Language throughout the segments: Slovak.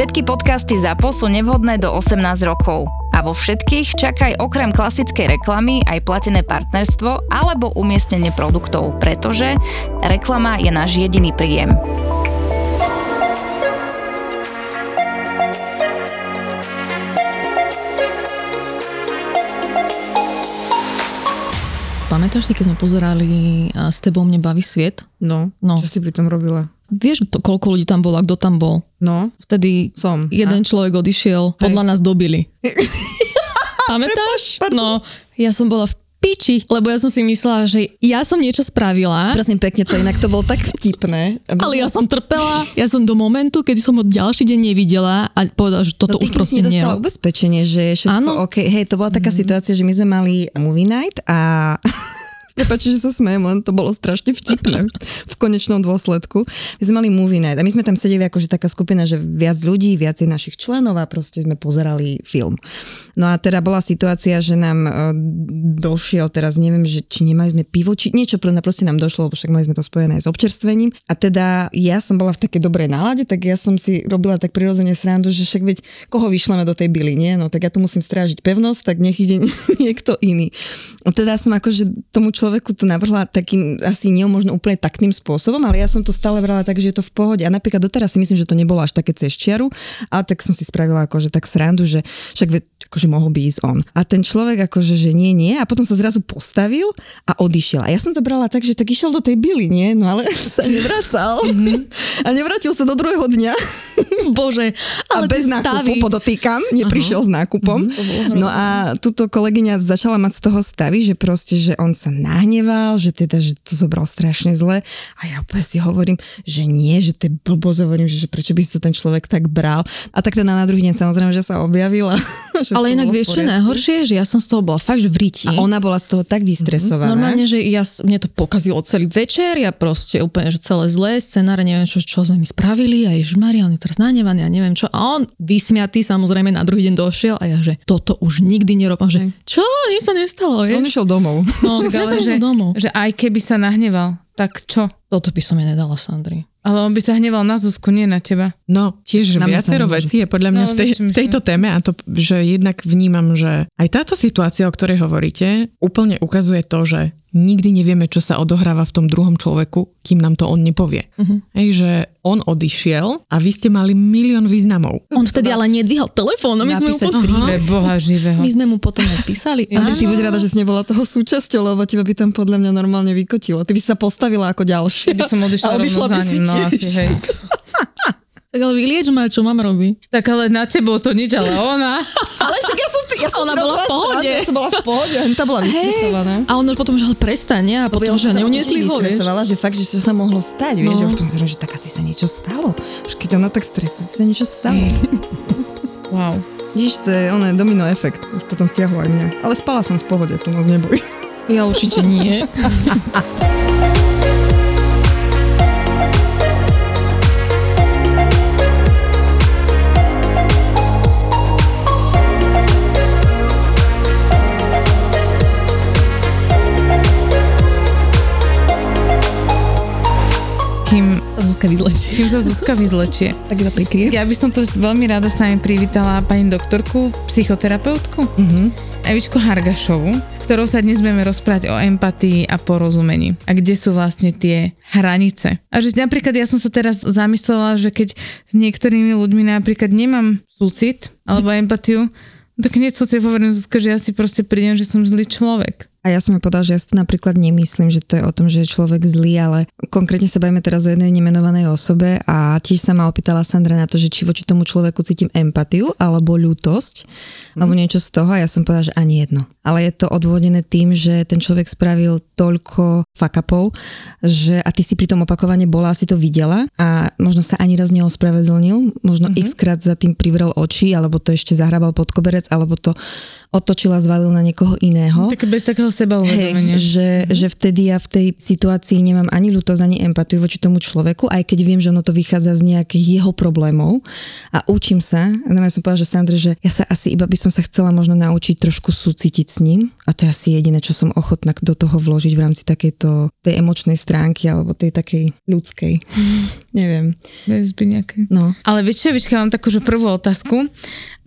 Všetky podcasty ZAPO sú nevhodné do 18 rokov. A vo všetkých čakaj okrem klasickej reklamy aj platené partnerstvo alebo umiestnenie produktov, pretože reklama je náš jediný príjem. Pamätáš si, keď sme pozerali s tebou mne baví sviet? No, No. čo si pri tom robila? Vieš, to, koľko ľudí tam bolo a kto tam bol? No, Vtedy som. jeden človek odišiel, podľa nás dobili. Pamätáš? No, ja som bola v piči, lebo ja som si myslela, že ja som niečo spravila, Prosím pekne, to inak to bolo tak vtipné. ale ja som trpela, ja som do momentu, kedy som ho ďalší deň nevidela a povedala, že toto no, už proste nedostala nie. ubezpečenie, že je všetko Áno. OK. Hej, to bola taká situácia, že my sme mali movie night a Prepačte, že sa smejem, len to bolo strašne vtipné v konečnom dôsledku. My sme mali movie night a my sme tam sedeli akože taká skupina, že viac ľudí, viacej našich členov a proste sme pozerali film. No a teda bola situácia, že nám e, došiel teraz, neviem, že či nemali sme pivo, či niečo pre proste nám došlo, lebo však mali sme to spojené s občerstvením. A teda ja som bola v takej dobrej nálade, tak ja som si robila tak prirodzene srandu, že však veď koho vyšleme do tej byly, nie? No tak ja tu musím strážiť pevnosť, tak nech ide niekto iný. A teda som akože tomu človeku to navrhla takým asi nemožno úplne takným spôsobom, ale ja som to stále brala tak, že je to v pohode. A napríklad doteraz si myslím, že to nebolo až také cez čiaru, ale tak som si spravila akože tak srandu, že však akože mohol by ísť on. A ten človek akože, že nie, nie a potom sa zrazu postavil a odišiel. A ja som to brala tak, že tak išiel do tej byly, nie? No ale sa nevracal. a nevrátil sa do druhého dňa. Bože, A ale bez tie nákupu, podotýkam, neprišiel s nákupom. No a túto kolegyňa začala mať z toho stavy, že proste, že on sa nahneval, že teda, že to zobral strašne zle. A ja úplne si hovorím, že nie, že to je blbosť, hovorím, že, že prečo by si to ten človek tak bral. A tak teda na druhý deň samozrejme, že sa objavila. že Ale inak v vieš, čo je najhoršie, že ja som z toho bola fakt, že v ríti. A ona bola z toho tak vystresovaná. Normálne, že ja, mne to pokazilo celý večer, ja proste úplne, že celé zlé scenáre, neviem čo, čo sme mi spravili a Ježišmaria, on je teraz nahnevaný a neviem čo. A on vysmiatý samozrejme na druhý deň došiel a ja, že toto už nikdy nerobím. Že čo, nič sa nestalo, On vieš? išiel domov. No, Však ja som že, že... domov. že aj keby sa nahneval, tak čo? Toto by som jej nedala, Sandri. Ale on by sa hneval na Zuzku, nie na teba. No, tiež Na viacero vecí je podľa mňa No, v, tej, v tejto téme a to, že jednak vnímam, že aj táto situácia, o ktorej hovoríte, úplne ukazuje to, že nikdy nevieme, čo sa odohráva v tom druhom človeku, kým nám to on nepovie. Uh-huh. Hej, že on odišiel a vy ste mali milión významov. On vtedy ale nedvíhal telefón a my sme, mu potom, príbeh. Pre Boha živého. my sme mu potom napísali. Andri, ty buď rada, že si nebola toho súčasťou, lebo teba by tam podľa mňa normálne vykotilo. Ty by si sa postavila ako ďalšie. by som odišla A odišla rovno za si ním, no asi, hej. Tak ale vylieč ma, čo mám robiť. Tak ale na tebou to nič, ale ona. Ale však ja som, ja som Ona bola v pohode. Ja som bola v pohode, a tá bola vystresovaná. A on už potom, že ale prestane a potom, že neuniesli ho, vieš. vystresovala, že fakt, že čo sa mohlo stať, vieš, No. že už potom si hovorím, že tak asi sa niečo stalo. Už keď ona tak stresuje, sa niečo stalo. Wow. Vidíš, to je oné domino efekt, už potom stiahlo aj mňa. Ale spala som v pohode, tu moc neboj. Ja určite nie. Vyzlečí. kým sa Zuzka vyzlečie. tak iba prikrie. Ja by som to veľmi rada s nami privítala pani doktorku, psychoterapeutku, Uh-huh. Evičku Hargašovu, s ktorou sa dnes budeme rozprávať o empatii a porozumení. A kde sú vlastne tie hranice. A že napríklad ja som sa teraz zamyslela, že keď s niektorými ľuďmi napríklad nemám súcit alebo empatiu, tak hneď sa hovorím, Zuzka, že ja si proste prídem, že som zlý človek. A ja som jej povedala, že ja si to napríklad nemyslím, že to je o tom, že je človek zlý, ale konkrétne sa bavíme teraz o jednej nemenovanej osobe a tiež sa ma opýtala Sandra na to, že či voči tomu človeku cítim empatiu alebo ľútosť, alebo niečo z toho a ja som povedala, že ani jedno. Ale je to odvodené tým, že ten človek spravil toľko fakapov, že a ty si pri tom opakovane bola, si to videla a možno sa ani raz neospravedlnil, možno mm-hmm. x krát za tým privrel oči, alebo to ešte zahrabal pod koberec, alebo to otočil a zvalil na niekoho iného. Tak bez takého seba uvedomenia. že, že vtedy ja v tej situácii nemám ani ľútosť, ani empatiu voči tomu človeku, aj keď viem, že ono to vychádza z nejakých jeho problémov a učím sa, no ja som povedala, že Sandre, že ja sa asi iba by som sa chcela možno naučiť trošku súcitiť s ním a to je asi jediné, čo som ochotná do toho vložiť v rámci takejto tej emočnej stránky alebo tej takej ľudskej. Neviem. Väzby nejaké. No. Ale vieš čo, Vička, mám takú že prvú otázku.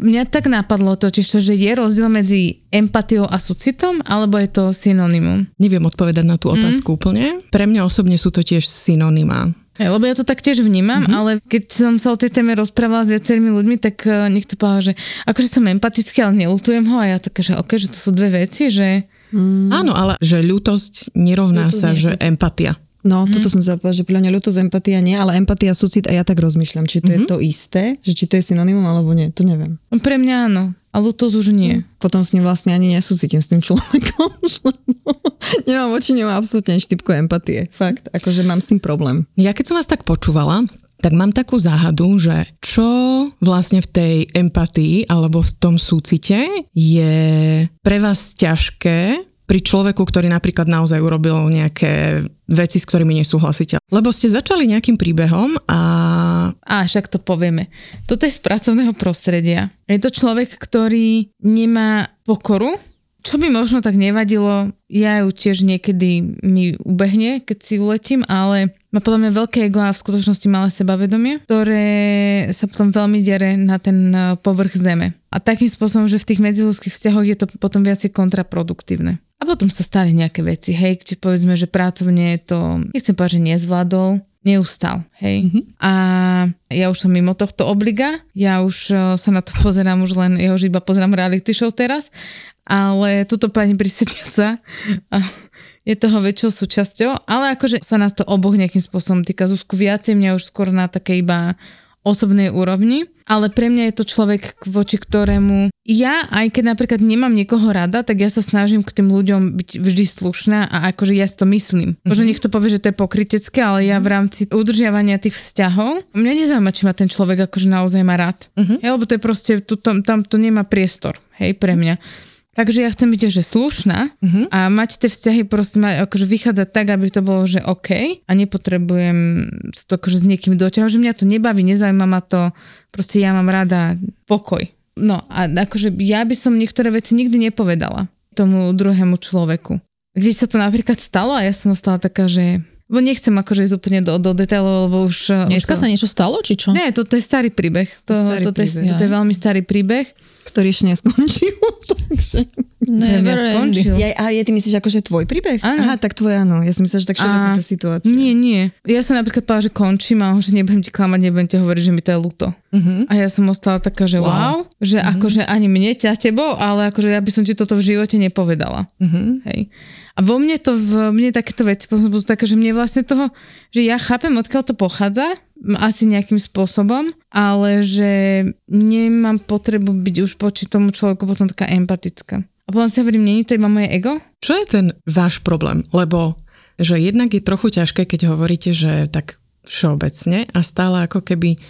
Mňa tak napadlo to, že je rozdiel medzi empatiou a súcitom, alebo je to synonymum? Neviem odpovedať na tú otázku mm. úplne. Pre mňa osobne sú to tiež synonymá. Hej, lebo ja to tak tiež vnímam, mm-hmm. ale keď som sa o tej téme rozprávala s viacerými ľuďmi, tak uh, niekto povedal, že akože som empatický, ale nelutujem ho a ja také, že okay, že to sú dve veci, že... Mm. Áno, ale že ľutosť nerovná ľutosť sa, že empatia. No, mm. toto som sa že podľa mňa ľutosť empatia nie, ale empatia súcit a ja tak rozmýšľam, či to mm-hmm. je to isté, že či to je synonymum alebo nie, to neviem. Pre mňa áno, a lútosť už nie. Potom s ním vlastne ani nesúcitím s tým človekom. nemám voči nemám absolútne štipku empatie. Fakt, akože mám s tým problém. Ja keď som vás tak počúvala, tak mám takú záhadu, že čo vlastne v tej empatii alebo v tom súcite je pre vás ťažké pri človeku, ktorý napríklad naozaj urobil nejaké veci, s ktorými nesúhlasíte. Lebo ste začali nejakým príbehom a... A však to povieme. Toto je z pracovného prostredia. Je to človek, ktorý nemá pokoru, čo by možno tak nevadilo, ja ju tiež niekedy mi ubehne, keď si uletím, ale má podľa mňa veľké ego a v skutočnosti malé sebavedomie, ktoré sa potom veľmi dere na ten eh, povrch zeme. A takým spôsobom, že v tých medziludských vzťahoch je to potom viacej kontraproduktívne. A potom sa stali nejaké veci, hej, či povedzme, že pracovne to, nechcem povedať, že nezvládol, neustal, hej. Mm-hmm. A ja už som mimo tohto obliga, ja už uh, sa na to pozerám už len, ja už iba pozerám reality show teraz, ale túto pani prisediaca je toho väčšou súčasťou, ale akože sa nás to oboch nejakým spôsobom týka Zuzku viacej, mňa už skôr na také iba osobnej úrovni, ale pre mňa je to človek, voči ktorému ja, aj keď napríklad nemám niekoho rada, tak ja sa snažím k tým ľuďom byť vždy slušná a akože ja si to myslím. Mm-hmm. Možno niekto povie, že to je pokrytecké, ale ja v rámci udržiavania tých vzťahov, mňa nezaujíma, či ma ten človek akože naozaj má rád. Mm-hmm. Hej, lebo to je proste, tu, tam, tam to nemá priestor, hej, pre mňa. Takže ja chcem byť že slušná uh-huh. a mať tie vzťahy proste mať, akože vychádzať tak, aby to bolo, že OK a nepotrebujem to akože s niekým doťahovať, že mňa to nebaví, nezaujíma ma to, proste ja mám rada pokoj. No a akože ja by som niektoré veci nikdy nepovedala tomu druhému človeku. Kde sa to napríklad stalo a ja som ostala taká, že Bo nechcem akože ísť úplne do, do detailov, lebo už... Dneska už sa niečo stalo, či čo? Nie, toto je starý príbeh. To, starý toto, príbeh. Je, toto je veľmi starý príbeh. Ktorý ešte neskončil. takže... Never skončil. Ja, a je, ty myslíš akože tvoj príbeh? Áno. Aha, tak tvoj áno. Ja som myslela, že tak všeobecná tá situácia. Nie, nie. Ja som napríklad povedala, že končím a že nebudem ti klamať, nebudem ti hovoriť, že mi to je ľúto. Uh-huh. A ja som ostala taká, že wow, wow že uh-huh. akože ani mne ťa tebou, ale akože ja by som ti toto v živote nepovedala. Uh-huh. Hej. A vo mne to, v mne takéto veci potom také, že mne vlastne toho, že ja chápem, odkiaľ to pochádza, asi nejakým spôsobom, ale že nemám potrebu byť už poči tomu človeku potom taká empatická. A potom si hovorím, není to iba moje ego? Čo je ten váš problém? Lebo že jednak je trochu ťažké, keď hovoríte, že tak všeobecne a stále ako keby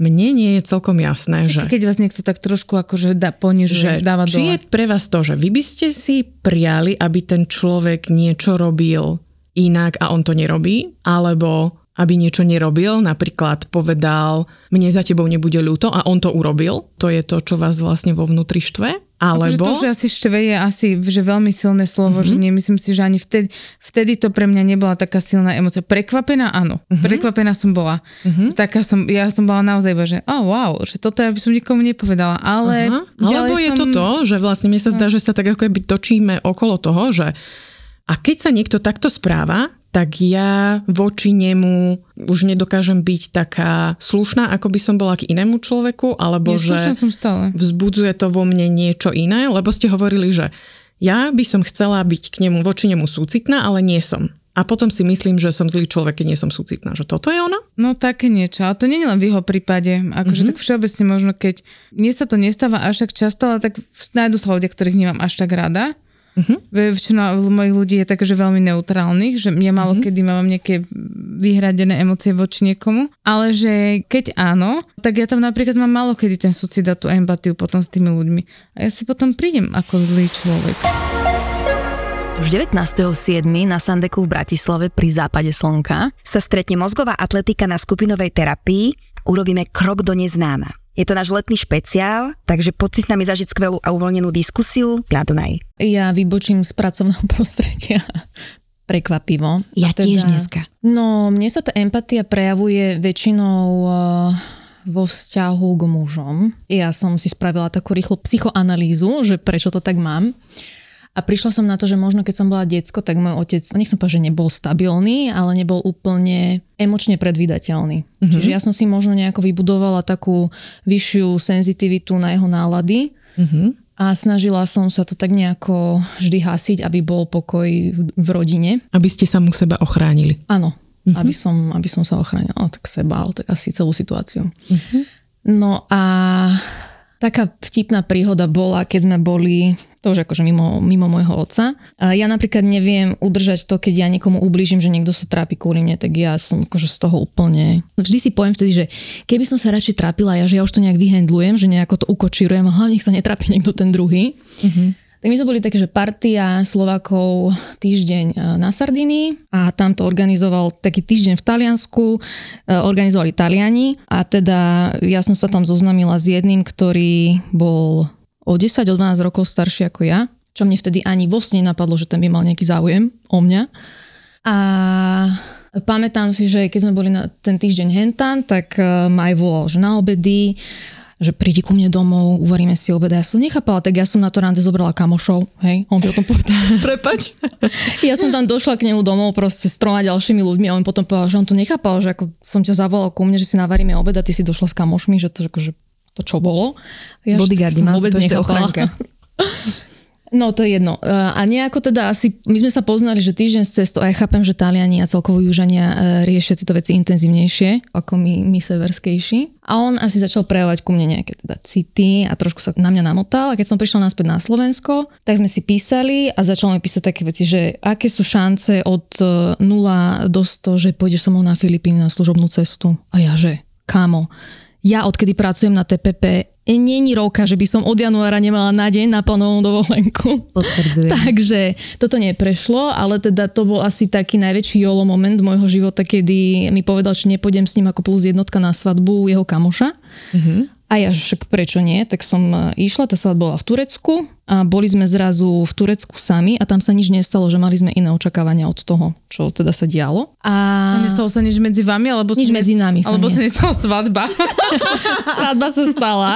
mne nie je celkom jasné, že... Keď vás niekto tak trošku akože dá, ponižuje, dáva dole. Či je pre vás to, že vy by ste si prijali, aby ten človek niečo robil inak a on to nerobí, alebo aby niečo nerobil, napríklad povedal, mne za tebou nebude ľúto a on to urobil. To je to, čo vás vlastne vo vnútri štve. Alebo... Akože to, že asi štve je asi že veľmi silné slovo, mm-hmm. že nemyslím si, že ani vtedy, vtedy to pre mňa nebola taká silná emocia. Prekvapená, áno. Mm-hmm. Prekvapená som bola. Mm-hmm. Taká som, ja som bola naozaj iba, že oh, wow, že toto ja by som nikomu nepovedala. Ale uh-huh. Alebo je som... to to, že vlastne mi sa zdá, no. že sa tak ako keby točíme okolo toho, že a keď sa niekto takto správa, tak ja voči nemu už nedokážem byť taká slušná, ako by som bola k inému človeku, alebo Nie, že som stále. vzbudzuje to vo mne niečo iné, lebo ste hovorili, že ja by som chcela byť k nemu, voči nemu súcitná, ale nie som. A potom si myslím, že som zlý človek, keď nie som súcitná. Že toto je ona? No také niečo. A to nie je len v jeho prípade. Akože mm-hmm. tak všeobecne možno, keď nie sa to nestáva až tak často, ale tak nájdu sa ľudia, ktorých nemám až tak rada. Uh-huh. Väčšina mojich ľudí je také, že veľmi neutrálnych, že ja malo uh-huh. kedy mám nejaké vyhradené emócie voči niekomu, ale že keď áno, tak ja tam napríklad mám malo kedy ten súcit a tú empatiu potom s tými ľuďmi. A ja si potom prídem ako zlý človek. Už 19.7. na Sandeku v Bratislave pri západe slnka sa stretne mozgová atletika na skupinovej terapii. Urobíme krok do neznáma. Je to náš letný špeciál, takže poď si s nami zažiť skvelú a uvoľnenú diskusiu na Dunaj. Ja vybočím z pracovného prostredia prekvapivo. Ja teda- tiež dneska. No, mne sa tá empatia prejavuje väčšinou eh, vo vzťahu k mužom. Ja som si spravila takú rýchlu psychoanalýzu, že prečo to tak mám. A prišla som na to, že možno keď som bola decko, tak môj otec, nech som povedať, že nebol stabilný, ale nebol úplne emočne predvídateľný. Mm-hmm. Čiže ja som si možno nejako vybudovala takú vyššiu senzitivitu na jeho nálady Mhm. a snažila som sa to tak nejako vždy hasiť, aby bol pokoj v, v rodine. Aby ste sa mu seba ochránili. Áno, uh-huh. aby, som, aby som sa ochránila. No, tak seba, ale tak asi celú situáciu. Uh-huh. No a taká vtipná príhoda bola, keď sme boli, to už akože mimo, mimo môjho otca. A ja napríklad neviem udržať to, keď ja niekomu ublížim, že niekto sa trápi kvôli mne, tak ja som akože z toho úplne... Vždy si poviem vtedy, že keby som sa radšej trápila ja, že ja už to nejak vyhendlujem, že nejako to ukočírujem a nech sa netrápi niekto ten druhý. Uh-huh. Tak my sme boli také, že partia Slovakov týždeň e, na Sardinii a tam to organizoval taký týždeň v Taliansku, e, organizovali Taliani a teda ja som sa tam zoznamila s jedným, ktorý bol o 10, o 12 rokov starší ako ja, čo mne vtedy ani vo sne napadlo, že ten by mal nejaký záujem o mňa. A pamätám si, že keď sme boli na ten týždeň hentan, tak e, ma aj volal, že na obedy, že prídi ku mne domov, uvaríme si obed. Ja som nechápala, tak ja som na to rande zobrala kamošov, hej, on by o tom povedal. Prepač. ja som tam došla k nemu domov proste s troma ďalšími ľuďmi a on potom povedal, že on to nechápal, že ako som ťa zavolal ku mne, že si navaríme obed a ty si došla s kamošmi, že to, že to čo bolo. Ja Bodyguardi, mal vôbec ochránka. No to je jedno. Uh, A nejako teda asi, my sme sa poznali, že týždeň z cestu, a ja chápem, že Taliani a celkovo Južania uh, riešia tieto veci intenzívnejšie, ako my, my severskejší. A on asi začal prejavovať ku mne nejaké teda city a trošku sa na mňa namotal. A keď som prišla naspäť na Slovensko, tak sme si písali a začal mi písať také veci, že aké sú šance od uh, 0 do 100, že pôjdeš so mnou na Filipíny na služobnú cestu. A ja že, kámo, ja odkedy pracujem na TPP, není roka, že by som od januára nemala na deň naplánovanú dovolenku. Potvrdzujem. Takže toto neprešlo, ale teda to bol asi taký najväčší jolo moment môjho života, kedy mi povedal, že nepôjdem s ním ako plus jednotka na svadbu jeho kamoša. A ja, však prečo nie? Tak som e, išla, tá svadba bola v Turecku a boli sme zrazu v Turecku sami a tam sa nič nestalo, že mali sme iné očakávania od toho, čo teda sa dialo. A A nestalo sa nič medzi vami? Alebo Nič sa medzi nami sa Alebo nie. sa nestala svadba? svadba sa stala,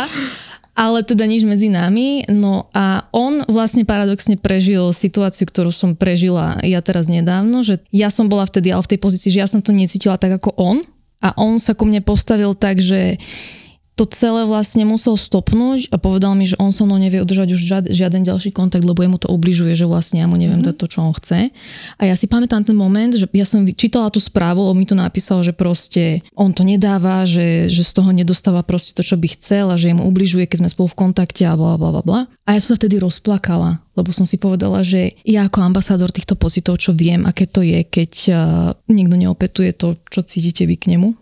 ale teda nič medzi nami. No a on vlastne paradoxne prežil situáciu, ktorú som prežila ja teraz nedávno, že ja som bola vtedy ale v tej pozícii, že ja som to necítila tak ako on a on sa ku mne postavil tak, že to celé vlastne musel stopnúť a povedal mi, že on so mnou nevie udržať už žiad, žiaden ďalší kontakt, lebo jemu to ubližuje, že vlastne ja mu neviem Mhm. dať to, čo on chce. A ja si pamätám ten moment, že ja som čítala tú správu, lebo mi to napísal, že proste on to nedáva, že, že z toho nedostáva proste to, čo by chcel a že jemu ubližuje, keď sme spolu v kontakte a bla bla bla bla. A ja som sa vtedy rozplakala, lebo som si povedala, že ja ako ambasádor týchto pocitov, čo viem, aké to je, keď uh, niekto neopetuje to, čo cítite vy k nemu,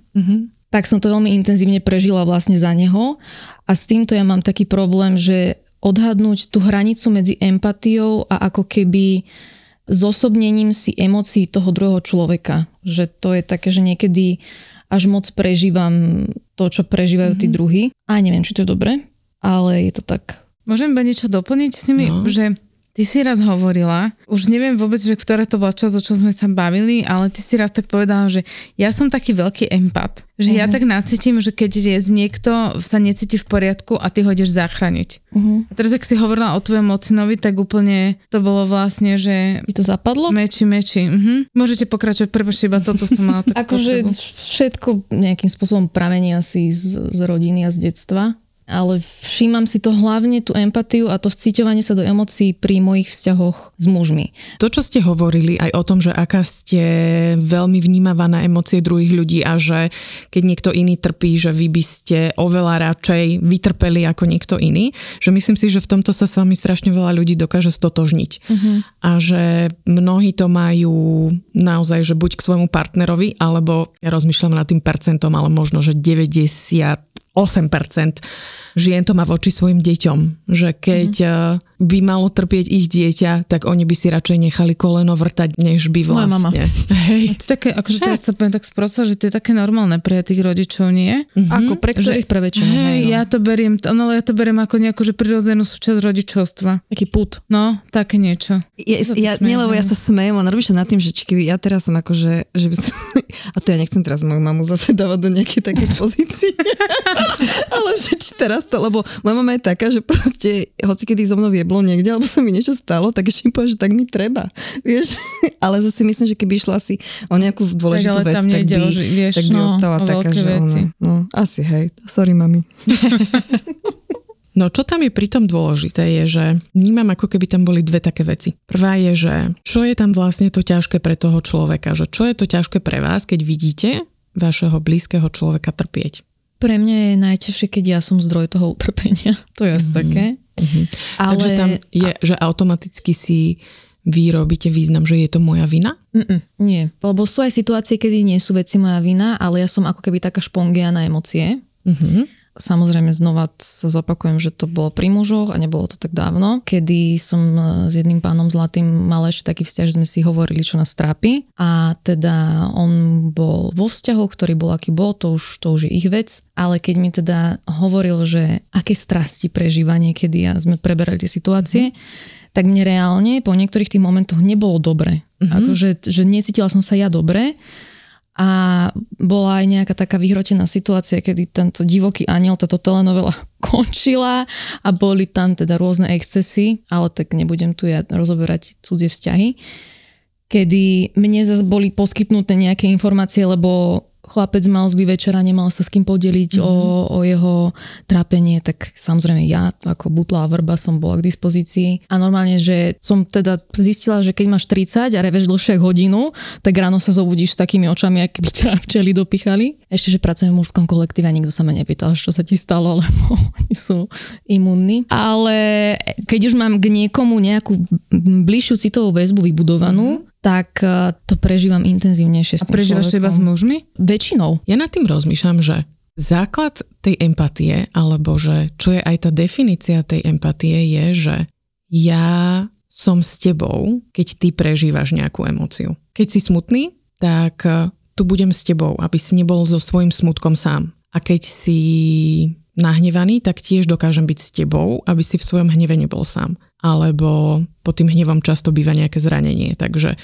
tak som to veľmi intenzívne prežila vlastne za neho a s týmto ja mám taký problém, že odhadnúť tú hranicu medzi empatiou a ako keby zosobnením si emócií toho druhého človeka. Že to je také, že niekedy až moc prežívam to, čo prežívajú tí druhí. A neviem, či to je dobre, ale je to tak. Môžem iba niečo doplniť s nimi, no. že ty si raz hovorila, už neviem vôbec, že ktoré to bola časť, o čo sme sa bavili, ale ty si raz tak povedala, že ja som taký veľký empat, že ja tak nacítim, že keď je niekto sa necíti v poriadku a ty ho ideš zachrániť. A teraz, ak si hovorila o tvojom ocinovi, tak úplne to bolo vlastne, že Ti to zapadlo? meči, meči. Mhm. Môžete pokračovať, prepačte, iba toto som mala Akože všetko nejakým spôsobom pramení asi z, z rodiny a z detstva. Ale všímam si to hlavne tú empatiu a to vciťovanie sa do emócií pri mojich vzťahoch s mužmi. To, čo ste hovorili aj o tom, že aká ste veľmi vnímavá na emócie druhých ľudí a že keď niekto iný trpí, že vy by ste oveľa radšej vytrpeli ako niekto iný, že myslím si, že v tomto sa s vami strašne veľa ľudí dokáže stotožniť. Uh-huh. A že mnohí to majú naozaj, že buď k svojmu partnerovi, alebo ja rozmýšľam nad tým percentom, ale možno, že 90 8% žien to má voči svojim deťom. Že keď mm. by malo trpieť ich dieťa, tak oni by si radšej nechali koleno vrtať, než by Moja mama. vlastne. Hej. To je také, akože teraz sa poviem tak sprosto, že to je také normálne pre tých rodičov, nie? Ako pre ktorých pre väčšinu. Hej, hej, no. ja to beriem, no ale ja to beriem ako nejakú že prirodzenú súčasť rodičovstva. Taký put. No, také niečo. Ja, ja, nie, lebo ja sa smejem, len robíš nad tým, že či keby ja teraz som akože, že by som, a to ja nechcem teraz moju mamu zase dávať do nejakej takej pozície, ale že či teraz to, lebo moja mama je taká, že proste, hoci kedy zo mnou vieblo niekde, alebo sa mi niečo stalo, tak ešte mi povie, že tak mi treba, vieš, ale zase myslím, že keby išla si o nejakú dôležitú ale vec, tak by, ži- vieš, tak by no, ostala taká, že veci. ona, no asi hej, sorry mami. No čo tam je pritom dôležité je, že vnímam ako keby tam boli dve také veci. Prvá je, že čo je tam vlastne to ťažké pre toho človeka, že čo je to ťažké pre vás, keď vidíte vašeho blízkeho človeka trpieť. Pre mňa je najťažšie, keď ja som zdroj toho utrpenia. To je asi také. Mhm. Ale... Takže tam je, že automaticky si vy robíte význam, že je to moja vina? Mm-mm, nie, lebo sú aj situácie, kedy nie sú veci moja vina, ale ja som ako keby taká špongia na emócie. Mhm. Samozrejme znova sa zopakujem, že to bolo pri mužoch a nebolo to tak dávno, kedy som e, s jedným pánom zlatým mal ešte taký vzťah, že sme si hovorili, čo nás trápi. A teda on bol vo vzťahu, ktorý bol aký bol, to už, to už je ich vec, ale keď mi teda hovoril, že aké strasti prežíva niekedy a sme preberali tie situácie, tak mne reálne po niektorých tých momentoch nebolo dobre. Mm-hmm. Akože, že necítila som sa ja dobre a bola aj nejaká taká vyhrotená situácia, kedy tento divoký aniel, táto telenovela končila a boli tam teda rôzne excesy, ale tak nebudem tu ja rozoberať cudzie vzťahy, kedy mne zase boli poskytnuté nejaké informácie, lebo chlapec mal zlý večer a nemal sa s kým podeliť mm-hmm. o, o jeho trápenie, tak samozrejme ja ako butlá vrba som bola k dispozícii. A normálne, že som teda zistila, že keď máš 30 a reveš dlhšie hodinu, tak ráno sa zobudíš s takými očami, ak by ťa včeli dopichali. Ešte, že pracujem v mužskom kolektíve a nikto sa ma nepýtal, čo sa ti stalo, lebo oni sú imunní. Ale keď už mám k niekomu nejakú bližšiu citovú väzbu vybudovanú, tak eh, to prežívam intenzívnejšie A prežívaš to iba s mužmi? Väčšinou. Ja nad tým rozmýšľam, že základ tej empatie, alebo že čo je aj tá definícia tej empatie je, že ja som s tebou, keď ty prežívaš nejakú emóciu. Keď si smutný, tak eh, tu budem s tebou, aby si nebol so svojím smutkom sám. A keď si nahnevaný, tak tiež dokážem byť s tebou, aby si v svojom hneve nebol sám. Alebo pod tým hnevom často býva nejaké zranenie. Takže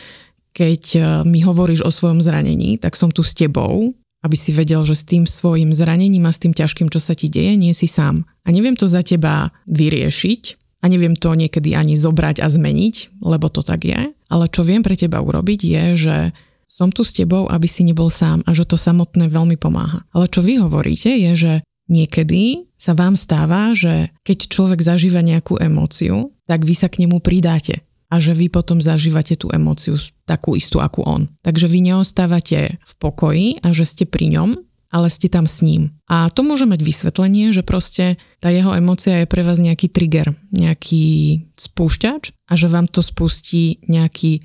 keď eh, mi hovoríš o svojom zranení, tak som tu s tebou, aby si vedel, že s tým svojim zranením a s tým ťažkým, čo sa ti deje, nie si sám. A neviem to za teba vyriešiť a neviem to niekedy ani zobrať a zmeniť, lebo to tak je. Ale čo viem pre teba urobiť je, že som tu s tebou, aby si nebol sám a že to samotné veľmi pomáha. Ale čo vy hovoríte je, že niekedy sa vám stáva, že keď človek zažíva nejakú emóciu, tak vy sa k nemu pridáte a že vy potom zažívate tú emóciu takú istú ako on. Takže vy neostávate v pokoji a že ste pri ňom, ale ste tam s ním. A to môže mať vysvetlenie, že proste tá jeho emócia je pre vás nejaký trigger, nejaký spúšťač a že vám to spustí nejaký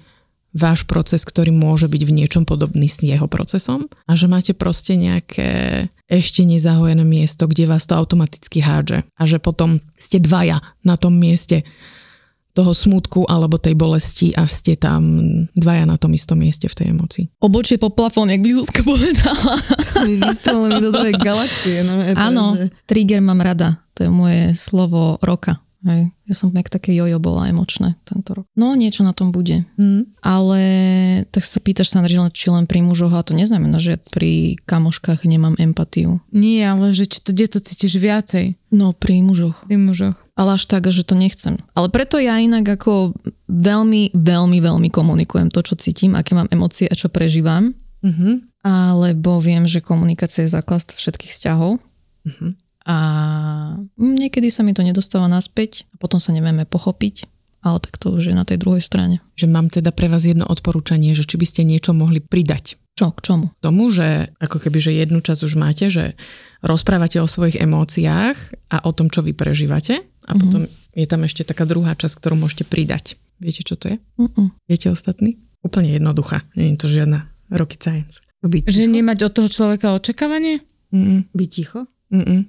váš proces, ktorý môže byť v niečom podobný s jeho procesom a že máte proste nejaké ešte nezahojené miesto, kde vás to automaticky hádže a že potom ste dvaja na tom mieste toho smutku alebo tej bolesti a ste tam dvaja na tom istom mieste v tej emocii. Obočie po plafón, jak by Zuzka povedala. Vystrelili do galaxie. No, je to, Áno, že... trigger mám rada. To je moje slovo roka. Hej. Ja som jak také jojo bola emočné tento rok. No, niečo na tom bude. Mm. Ale tak sa pýtaš sa, či len pri mužoch, a to neznamená, že pri kamoškách nemám empatiu. Nie, ale že či to, kde to cítiš viacej No, pri mužoch. pri mužoch. Ale až tak, že to nechcem. Ale preto ja inak ako veľmi, veľmi, veľmi komunikujem to, čo cítim, aké mám emócie a čo prežívam. Mm-hmm. Alebo viem, že komunikácia je základ všetkých vzťahov. Mhm. A niekedy sa mi to nedostáva naspäť a potom sa nevieme pochopiť, ale tak to už je na tej druhej strane. Že mám teda pre vás jedno odporúčanie, že či by ste niečo mohli pridať Čo, k čomu? tomu, že ako keby, že jednu časť už máte, že rozprávate o svojich emóciách a o tom, čo vy prežívate a potom je tam ešte taká druhá časť, ktorú môžete pridať. Viete, čo to je? Mm-mm. Viete ostatní? Úplne jednoduchá. Nie je to žiadna rocket science. Byť Že ticho? nemať od toho človeka očakávanie? Mm-mm. Byť ticho? Mm-mm.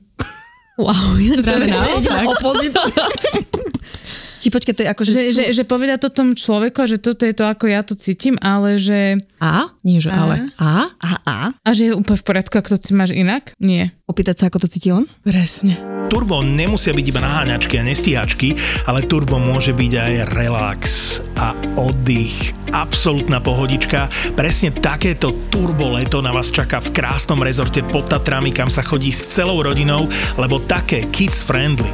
Wow, Práve naopak. Či počkaj, to je ako, že, Že, sú... že, že povedať to tomu človeku, a že toto je to, ako ja to cítim, ale že... A? Nie, že ale. A? A, a? A že je úplne v poriadku, ak to ty máš inak? Nie. Opýtať sa, ako to cíti on? Presne. Turbo nemusia byť iba naháňačky a nestíhačky, ale turbo môže byť aj relax a oddych. Absolutná pohodička. Presne takéto turbo leto na vás čaká v krásnom rezorte pod Tatrami, kam sa chodí s celou rodinou, lebo také kids friendly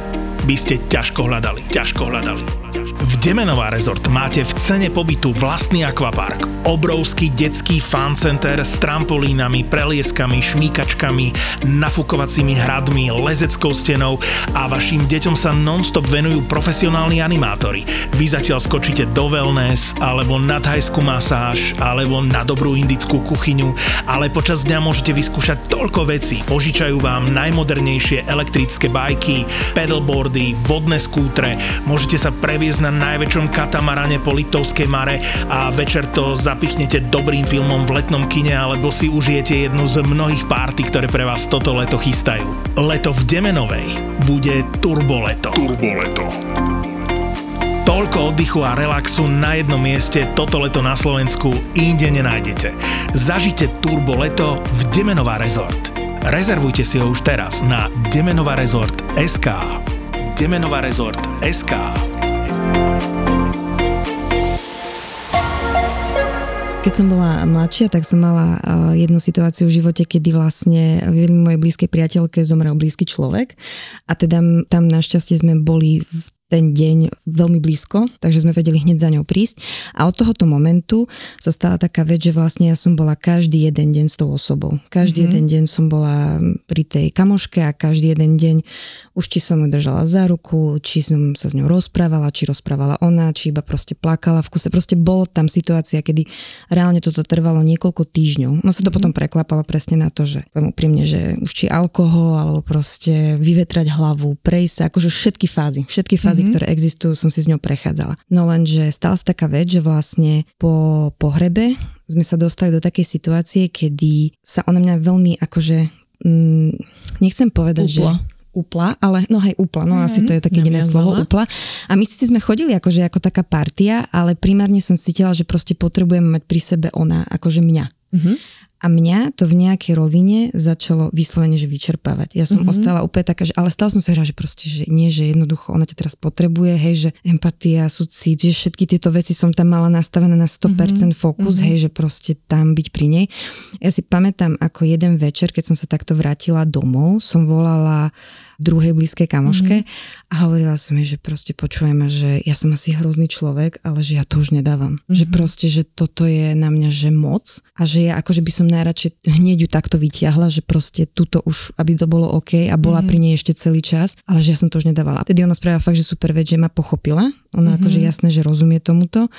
by ste ťažko hľadali. Ťažko hľadali. V Demenová rezort máte v cene pobytu vlastný akvapark, obrovský detský fan center s trampolínami, prelieskami, šmíkačkami, nafúkovacími hradmi, lezeckou stenou a vašim deťom sa non-stop venujú profesionálni animátori. Vy zatiaľ skočíte do wellness, alebo na thajskú masáž, alebo na dobrú indickú kuchyňu, ale počas dňa môžete vyskúšať toľko vecí. Požičajú vám najmodernejšie elektrické bajky, pedalboardy, vodné skútre, môžete sa previesť na najväčšom katamarane po Liptovskej mare a večer to zapichnete dobrým filmom v letnom kine alebo si užijete jednu z mnohých párty, ktoré pre vás toto leto chystajú. Leto v Demenovej bude turboleto. Turboleto. Toľko oddychu a relaxu na jednom mieste toto leto na Slovensku inde nenájdete. Zažite turbo leto v Demenová rezort. Rezervujte si ho už teraz na Demenová rezort SK. Demenová rezort SK. Keď som bola mladšia, tak som mala uh, jednu situáciu v živote, kedy vlastne veľmi mojej blízkej priateľke zomrel blízky človek. A teda tam našťastie sme boli v ten deň veľmi blízko, takže sme vedeli hneď za ňou prísť. A od tohoto momentu sa stala taká vec, že vlastne ja som bola každý jeden deň s tou osobou. Každý mm-hmm. jeden deň som bola pri tej kamoške a každý jeden deň už či som ju držala za ruku, či som sa s ňou rozprávala, či rozprávala ona, či iba proste plakala v kuse. Proste bolo tam situácia, kedy reálne toto trvalo niekoľko týždňov. No sa to mm-hmm. potom preklapalo presne na to, že úprimne, že už či alkohol, alebo proste vyvetrať hlavu, prejsť sa, akože všetky fázy, všetky fázy, mm-hmm. ktoré existujú, som si s ňou prechádzala. No lenže stala sa taká vec, že vlastne po pohrebe sme sa dostali do takej situácie, kedy sa ona mňa veľmi akože, mm, nechcem povedať, Upla. že upla, ale no hej, upla, no asi to je také Naviazala. slovo, upla. A my si sme chodili akože ako taká partia, ale primárne som cítila, že proste potrebujem mať pri sebe ona, akože mňa. Mhm. A mňa to v nejakej rovine začalo vyslovene, že vyčerpávať. Ja som mm-hmm. ostala úplne taká, že, ale stále som sa hra, že proste, že nie, že jednoducho ona ťa teraz potrebuje, hej, že empatia, súcit, že všetky tieto veci som tam mala nastavené na 100% mm-hmm. fokus, mm-hmm. hej, že proste tam byť pri nej. Ja si pamätám, ako jeden večer, keď som sa takto vrátila domov, som volala druhej blízkej kamoške mm-hmm. a hovorila som jej, že proste počujem ma, že ja som asi hrozný človek, ale že ja to už nedávam. Mm-hmm. Že proste, že toto je na mňa, že moc a že ja akože by som najradšej hneď ju takto vytiahla, že proste tuto už, aby to bolo OK a bola mm-hmm. pri nej ešte celý čas, ale že ja som to už nedávala. Tedy ona spravila fakt, že super vec, že ma pochopila. Ona mm-hmm. akože jasné, že rozumie tomuto.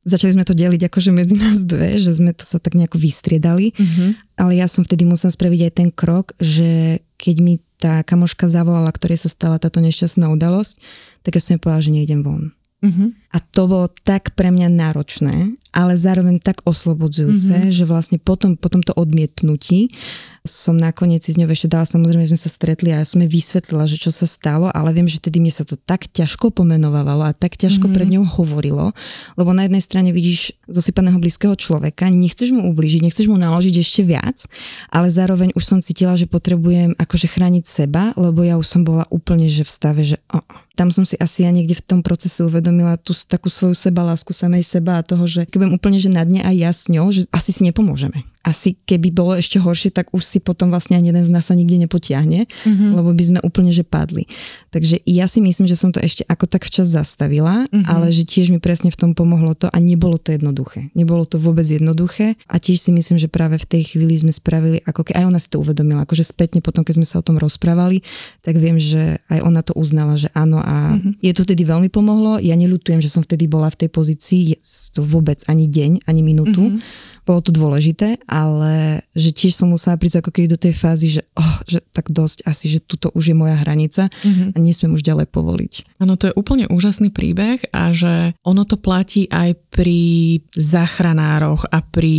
Začali sme to deliť akože medzi nás dve, že sme to sa tak nejako vystriedali, mm-hmm. ale ja som vtedy musela spraviť aj ten krok, že keď mi tá kamoška zavolala, ktorej sa stala táto nešťastná udalosť, tak ja som jej povedala, že nejdem von. Mhm. A to bolo tak pre mňa náročné, ale zároveň tak oslobodzujúce, mm-hmm. že vlastne potom, po tomto odmietnutí som nakoniec si s ňou ešte dala, samozrejme sme sa stretli a ja som jej vysvetlila, že čo sa stalo, ale viem, že tedy mne sa to tak ťažko pomenovávalo a tak ťažko mm-hmm. pred ňou hovorilo, lebo na jednej strane vidíš zosypaného blízkeho človeka, nechceš mu ublížiť, nechceš mu naložiť ešte viac, ale zároveň už som cítila, že potrebujem akože chrániť seba, lebo ja už som bola úplne že v stave, že oh, tam som si asi ja niekde v tom procese uvedomila tú takú svoju sebalásku samej seba a toho, že keď budem úplne že na dne aj ja s ňou, že asi si nepomôžeme. Asi keby bolo ešte horšie, tak už si potom vlastne ani jeden z nás sa nikde nepotiahne, mm-hmm. lebo by sme úplne že padli. Takže ja si myslím, že som to ešte ako tak včas zastavila, mm-hmm. ale že tiež mi presne v tom pomohlo to a nebolo to jednoduché. Nebolo to vôbec jednoduché a tiež si myslím, že práve v tej chvíli sme spravili, ako keď aj ona si to uvedomila, akože spätne potom, keď sme sa o tom rozprávali, tak viem, že aj ona to uznala, že áno a mm-hmm. je to tedy veľmi pomohlo. Ja neľutujem, že som vtedy bola v tej pozícii, to vôbec ani deň, ani minútu. Mm-hmm bolo to dôležité, ale že tiež som musela prísť ako keby do tej fázy, že, oh, že tak dosť asi, že tuto už je moja hranica mm-hmm. a nesmiem už ďalej povoliť. Áno, to je úplne úžasný príbeh a že ono to platí aj pri záchranároch a pri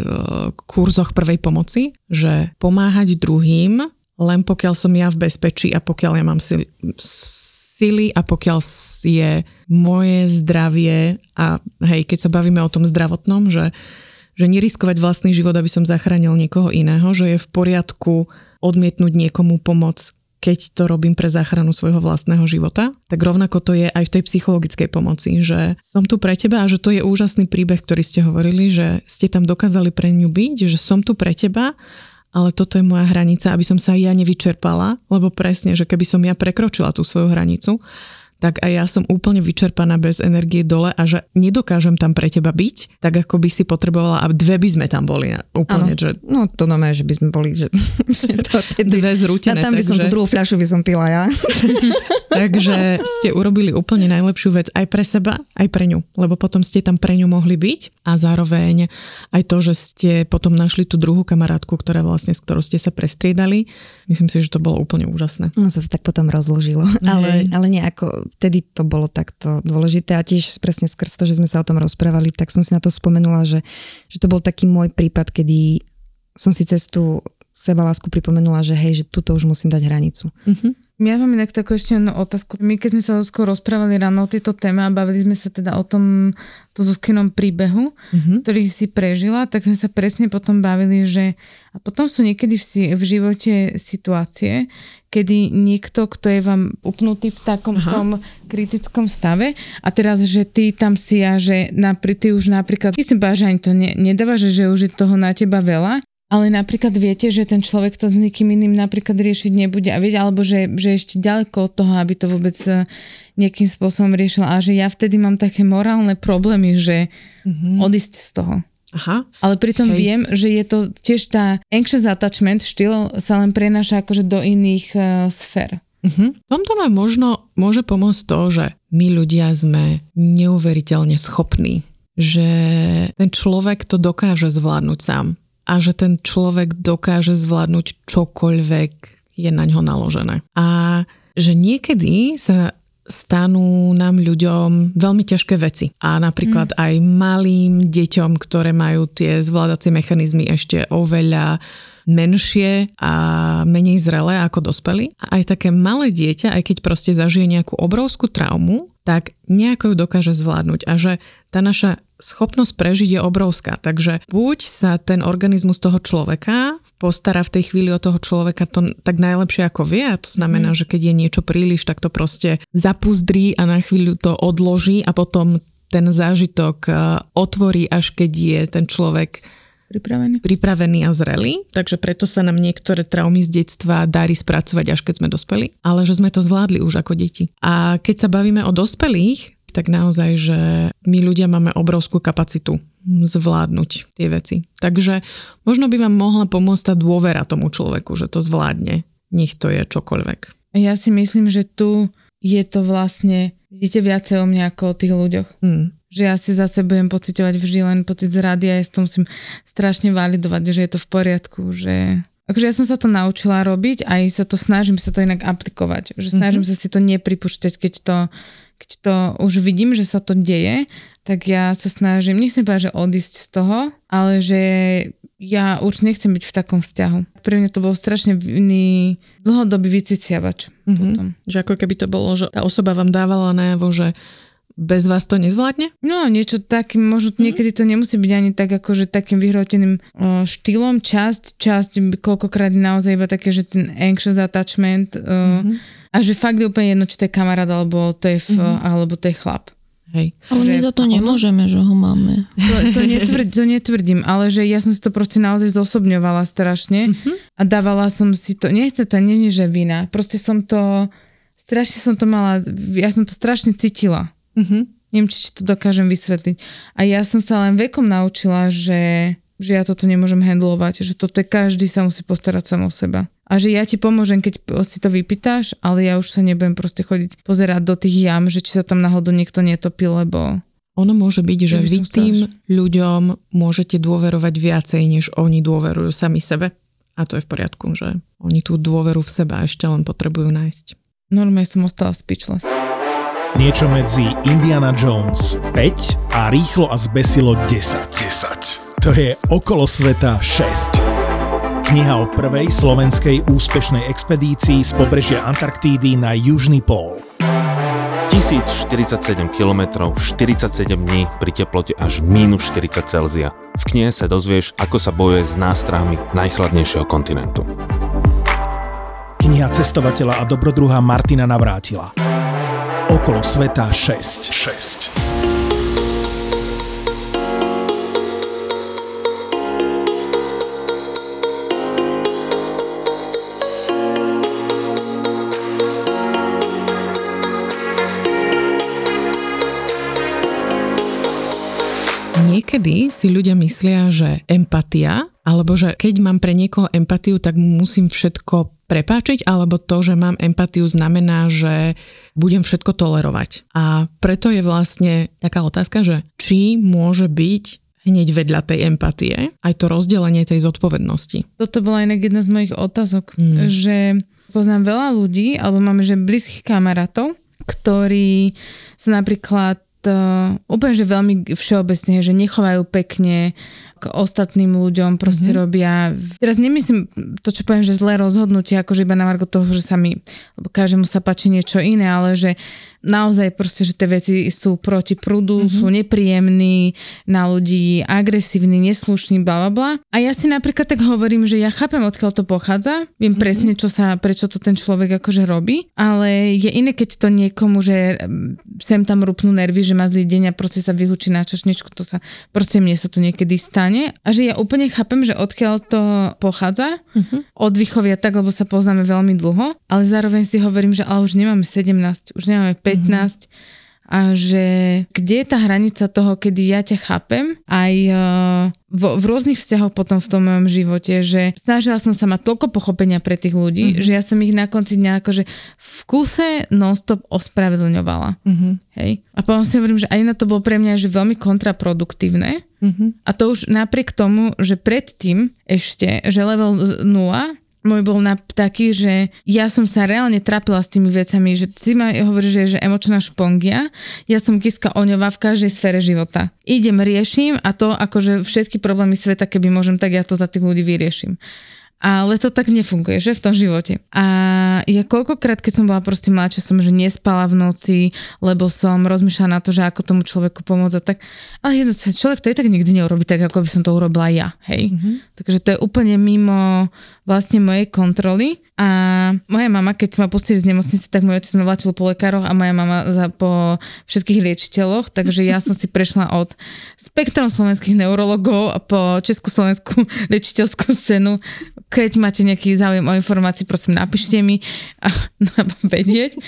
uh, kurzoch prvej pomoci, že pomáhať druhým len pokiaľ som ja v bezpečí a pokiaľ ja mám si, sily a pokiaľ je moje zdravie a hej, keď sa bavíme o tom zdravotnom, že, že neriskovať vlastný život, aby som zachránil niekoho iného, že je v poriadku odmietnúť niekomu pomoc, keď to robím pre záchranu svojho vlastného života, tak rovnako to je aj v tej psychologickej pomoci, že som tu pre teba a že to je úžasný príbeh, ktorý ste hovorili, že ste tam dokázali pre ňu byť, že som tu pre teba ale toto je moja hranica, aby som sa ja nevyčerpala, lebo presne, že keby som ja prekročila tú svoju hranicu, tak aj ja som úplne vyčerpaná bez energie dole a že nedokážem tam pre teba byť, tak ako by si potrebovala a dve by sme tam boli úplne. Že... No to znamená, že by sme boli, že, že to tedy, dve zrútené. A tam by takže... som tú druhú fľašu by som pila ja. takže ste urobili úplne najlepšiu vec aj pre seba, aj pre ňu, lebo potom ste tam pre ňu mohli byť a zároveň aj to, že ste potom našli tú druhú kamarátku, ktorá vlastne, s ktorou ste sa prestriedali, myslím si, že to bolo úplne úžasné. No sa to tak potom rozložilo, ale, ale nejako vtedy to bolo takto dôležité a tiež presne skrz to, že sme sa o tom rozprávali, tak som si na to spomenula, že, že to bol taký môj prípad, kedy som si cez tú sebalásku pripomenula, že hej, že tuto už musím dať hranicu. Uh-huh. Ja mám inak takú ešte jednu otázku. My keď sme sa skôr rozprávali ráno o tejto téme a bavili sme sa teda o tom to Zuzkinom príbehu, uh-huh. ktorý si prežila, tak sme sa presne potom bavili, že a potom sú niekedy v, v živote situácie, kedy niekto, kto je vám upnutý v takom Aha. tom kritickom stave a teraz, že ty tam si a že napri, ty už napríklad, myslím, že ani to ne, nedáva, že, že už je toho na teba veľa, ale napríklad viete, že ten človek to s nikým iným napríklad riešiť nebude a viete, alebo že, že ešte ďaleko od toho, aby to vôbec e, nejakým spôsobom riešil a že ja vtedy mám také morálne problémy, že mm-hmm. odísť z toho. Aha. Ale pritom Hej. viem, že je to tiež tá anxious attachment štýl sa len prenáša akože do iných uh, sfér. Uh-huh. V tomto vám možno môže pomôcť to, že my ľudia sme neuveriteľne schopní, že ten človek to dokáže zvládnuť sám a že ten človek dokáže zvládnuť čokoľvek je na ňo naložené. A že niekedy sa stanú nám ľuďom veľmi ťažké veci. A napríklad mm. aj malým deťom, ktoré majú tie zvládacie mechanizmy ešte oveľa menšie a menej zrelé ako dospelí. A aj také malé dieťa, aj keď proste zažije nejakú obrovskú traumu, tak nejako ju dokáže zvládnuť. A že tá naša schopnosť prežiť je obrovská. Takže buď sa ten organizmus toho človeka postará v tej chvíli o toho človeka to tak najlepšie ako vie a to znamená, mm. že keď je niečo príliš, tak to proste zapuzdrí a na chvíľu to odloží a potom ten zážitok e, otvorí, až keď je ten človek pripravený. pripravený a zrelý. Takže preto sa nám niektoré traumy z detstva darí spracovať, až keď sme dospeli. Ale že sme to zvládli už ako deti. A keď sa bavíme o dospelých, tak naozaj, že my ľudia máme obrovskú kapacitu zvládnuť tie veci. Takže možno by vám mohla pomôcť tá dôvera tomu človeku, že to zvládne, nech to je čokoľvek. Ja si myslím, že tu je to vlastne, vidíte viacej o mňa ako o tých ľuďoch. Hmm. Že ja si zase budem pocitovať vždy len pocit z rady a ja to musím strašne validovať, že je to v poriadku, že Akože ja som sa to naučila robiť a aj sa to snažím sa to inak aplikovať. Že snažím mm-hmm. sa si to nepripúšťať, keď to keď to už vidím, že sa to deje, tak ja sa snažím, nechcem povedať, že odísť z toho, ale že ja už nechcem byť v takom vzťahu. Pre mňa to bol strašne iný dlhodobý vyciciavač. Mm-hmm. Že ako keby to bolo, že tá osoba vám dávala najavo, že bez vás to nezvládne? No, niečo takým, možno mm. niekedy to nemusí byť ani tak akože takým vyhroteným o, štýlom, časť, časť, koľkokrát naozaj iba také, že ten anxious attachment, o, mm-hmm a že fakt je úplne jedno, či to je kamarát, alebo to je, f, mm-hmm. alebo to je chlap. Hej. Ale že, my za to nemôžeme, že ho máme. To, to, netvrd, to netvrdím, ale že ja som si to proste naozaj zosobňovala strašne mm-hmm. a dávala som si to, nechce to, nie že vina, proste som to, strašne som to mala, ja som to strašne cítila. Mm-hmm. Neviem, či to dokážem vysvetliť. A ja som sa len vekom naučila, že, že ja toto nemôžem handlovať, že toto každý sa musí postarať sam o seba a že ja ti pomôžem, keď si to vypýtaš, ale ja už sa nebudem proste chodiť pozerať do tých jam, že či sa tam náhodou niekto netopí, lebo... Ono môže byť, že vy tým ľuďom môžete dôverovať viacej, než oni dôverujú sami sebe. A to je v poriadku, že oni tú dôveru v seba ešte len potrebujú nájsť. Normálne som ostala speechless. Niečo medzi Indiana Jones 5 a Rýchlo a zbesilo 10. 10. To je okolo sveta 6. Kniha o prvej slovenskej úspešnej expedícii z pobrežia Antarktídy na južný pól. 1047 km, 47 dní pri teplote až minus 40 Celzia. V knihe sa dozvieš, ako sa bojuje s nástrahmi najchladnejšieho kontinentu. Kniha cestovateľa a dobrodruha Martina Navrátila. Okolo sveta 6. 6. niekedy si ľudia myslia, že empatia, alebo že keď mám pre niekoho empatiu, tak musím všetko prepáčiť, alebo to, že mám empatiu, znamená, že budem všetko tolerovať. A preto je vlastne taká otázka, že či môže byť hneď vedľa tej empatie aj to rozdelenie tej zodpovednosti. Toto bola inak jedna z mojich otázok, hmm. že poznám veľa ľudí, alebo máme že blízkych kamarátov, ktorí sa napríklad uh, úplne, že veľmi všeobecne, že nechovajú pekne k ostatným ľuďom, proste mm-hmm. robia... Teraz nemyslím to, čo poviem, že zlé rozhodnutie, akože iba na margo toho, že sa mi, lebo každému sa páči niečo iné, ale že naozaj proste, že tie veci sú proti prúdu, mm-hmm. sú nepríjemní na ľudí, agresívni, neslušní, bla, bla, bla. A ja si napríklad tak hovorím, že ja chápem, odkiaľ to pochádza, viem mm-hmm. presne, čo sa, prečo to ten človek akože robí, ale je iné, keď to niekomu, že mm, sem tam rupnú nervy, že má zlý deň a proste sa vyhučí na čašničku, to sa, proste mne sa to niekedy stane. A že ja úplne chápem, že odkiaľ to pochádza, mm-hmm. od výchovia tak, lebo sa poznáme veľmi dlho, ale zároveň si hovorím, že ale už nemáme 17, už nemáme 5 15 a že kde je tá hranica toho, kedy ja ťa chápem aj uh, v, v rôznych vzťahoch potom v tom mojom živote, že snažila som sa mať toľko pochopenia pre tých ľudí, mm-hmm. že ja som ich na konci dňa akože v kuse non-stop ospravedlňovala. Mm-hmm. Hej? A potom si hovorím, že aj na to bolo pre mňa že veľmi kontraproduktívne. Mm-hmm. A to už napriek tomu, že predtým ešte, že level 0 môj bol na taký, že ja som sa reálne trápila s tými vecami, že si ma hovorí, že je emočná špongia, ja som kiska oňová v každej sfére života. Idem, riešim a to akože všetky problémy sveta, keby môžem, tak ja to za tých ľudí vyriešim. Ale to tak nefunguje, že v tom živote. A ja koľkokrát, keď som bola proste mladšia, som že nespala v noci, lebo som rozmýšľala na to, že ako tomu človeku pomôcť a tak. Ale jedno, človek to je tak nikdy neurobi tak, ako by som to urobila ja, hej. Mm-hmm. Takže to je úplne mimo vlastne mojej kontroly. A moja mama, keď ma pustili z nemocnice, tak môj otec ma vláčil po lekároch a moja mama za, po všetkých liečiteľoch, takže ja som si prešla od spektrum slovenských neurologov a po československú liečiteľskú scénu. Keď máte nejaký záujem o informácii, prosím, napíšte mi a mám vedieť.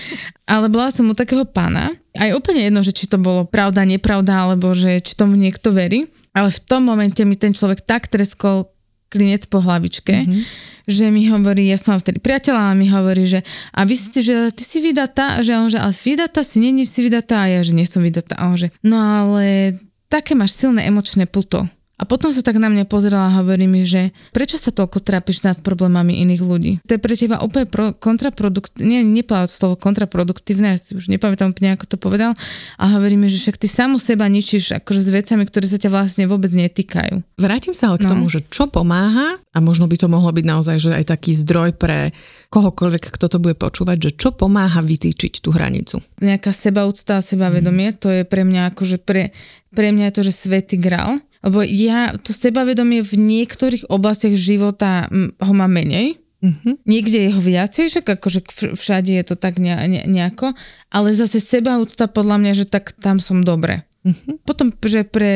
Ale bola som u takého pána, aj úplne jedno, že či to bolo pravda, nepravda, alebo že či tomu niekto verí, ale v tom momente mi ten človek tak treskol klinec po hlavičke, mm-hmm. že mi hovorí, ja som vtedy priateľa a mi hovorí, že a vy ste, že ty si vydatá, že on, že ale vydatá si, není si vydatá a ja, že nie som vydatá. A on, že no ale také máš silné emočné puto. A potom sa tak na mňa pozerala a hovorí mi, že prečo sa toľko trápiš nad problémami iných ľudí? To je pre teba úplne pro, kontraproduktívne, nie, nepovedal slovo kontraproduktívne, ja si už nepamätám úplne, ako to povedal, a hovorí mi, že však ty samu seba ničíš akože s vecami, ktoré sa ťa vlastne vôbec netýkajú. Vrátim sa ale k no. tomu, že čo pomáha, a možno by to mohlo byť naozaj, že aj taký zdroj pre kohokoľvek, kto to bude počúvať, že čo pomáha vytýčiť tú hranicu. Nejaká sebaúcta a sebavedomie, mm. to je pre mňa akože pre, pre mňa je to, že svetý grál lebo ja to sebavedomie v niektorých oblastiach života ho mám menej, Mm-hmm. Niekde je ho viacej, však akože všade je to tak ne, ne, nejako, ale zase sebaúcta podľa mňa, že tak tam som dobre. Mm-hmm. Potom, že pre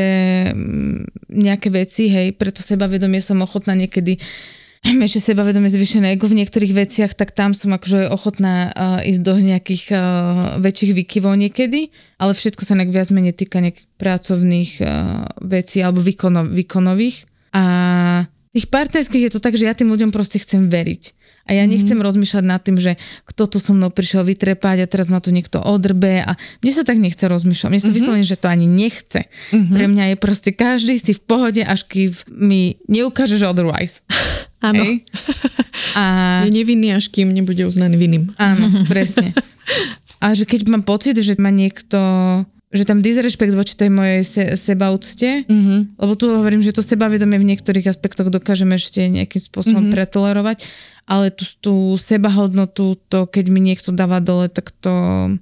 nejaké veci, hej, pre to sebavedomie som ochotná niekedy ešte sebavedomie zvyšené ego v niektorých veciach, tak tam som akože ochotná uh, ísť do nejakých uh, väčších výkyvov niekedy, ale všetko sa nejak viac menej týka nejakých pracovných uh, vecí alebo výkonov, výkonových. A tých partnerských je to tak, že ja tým ľuďom proste chcem veriť. A ja nechcem mm. rozmýšľať nad tým, že kto tu so mnou prišiel vytrepať a teraz ma tu niekto odrbe a mne sa tak nechce rozmýšľať. Mne sa mm-hmm. vyslovene, že to ani nechce. Mm-hmm. Pre mňa je proste každý si v pohode, až keď mi neukážeš otherwise. Áno. A... Je nevinný, až kým nebude uznaný vinným. Áno, presne. A že keď mám pocit, že ma niekto že tam disrespekt voči tej mojej se, sebaúcte, mm-hmm. lebo tu hovorím, že to sebavedomie v niektorých aspektoch dokážeme ešte nejakým spôsobom mm-hmm. pretolerovať, ale tú, tú sebahodnotu, to keď mi niekto dáva dole, tak to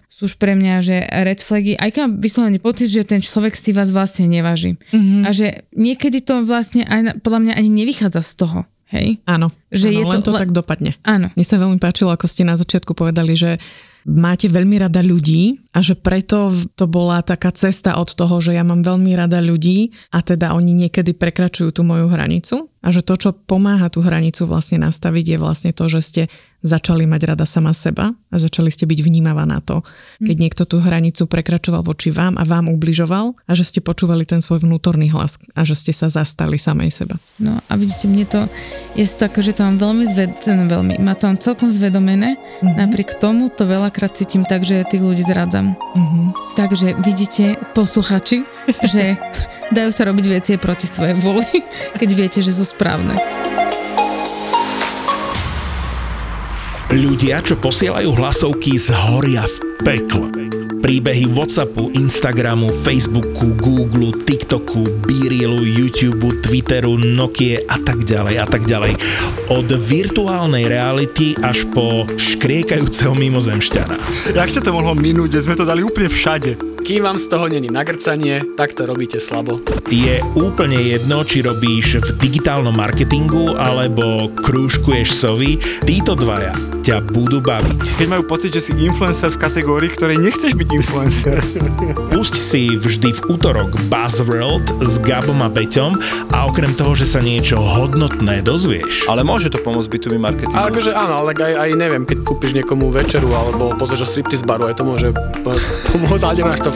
sú už pre mňa, že red flagy, aj keď mám vyslovene pocit, že ten človek si vás vlastne neváži. Mm-hmm. A že niekedy to vlastne aj, podľa mňa ani nevychádza z toho. Hej? Áno, Že áno je len to- to tak dopadne. Áno. Mne sa veľmi páčilo, ako ste na začiatku povedali, že máte veľmi rada ľudí a že preto to bola taká cesta od toho, že ja mám veľmi rada ľudí a teda oni niekedy prekračujú tú moju hranicu a že to, čo pomáha tú hranicu vlastne nastaviť je vlastne to, že ste začali mať rada sama seba a začali ste byť vnímavá na to, keď niekto tú hranicu prekračoval voči vám a vám ubližoval a že ste počúvali ten svoj vnútorný hlas a že ste sa zastali samej seba. No a vidíte, mne to je tak, že to mám veľmi zved, veľmi, má to mám celkom zvedomené, mm-hmm. napriek tomu to veľakrát cítim tak, že tých ľudí zrádzam. Mm-hmm. Takže vidíte, posluchači, že dajú sa robiť veci proti svojej vôli, keď viete, že sú správne. Ľudia, čo posielajú hlasovky, zhoria v pekle. Príbehy Whatsappu, Instagramu, Facebooku, Google, TikToku, Beerilu, YouTube, Twitteru, Nokie a tak ďalej a tak ďalej. Od virtuálnej reality až po škriekajúceho mimozemšťana. Jak ťa to mohlo minúť, sme to dali úplne všade? Kým vám z toho není nagrcanie, tak to robíte slabo. Je úplne jedno, či robíš v digitálnom marketingu alebo krúžkuješ sovy, títo dvaja ťa budú baviť. Keď majú pocit, že si influencer v kategórii, ktorej nechceš byť influencer. Pusť si vždy v útorok Buzzworld s Gabom a Beťom a okrem toho, že sa niečo hodnotné dozvieš. Ale môže to pomôcť B2B marketingu. A akože áno, ale aj, aj neviem, keď kúpiš niekomu večeru alebo pozrieš o striptease baru, aj to môže po- pomôcť, ale nemáš to v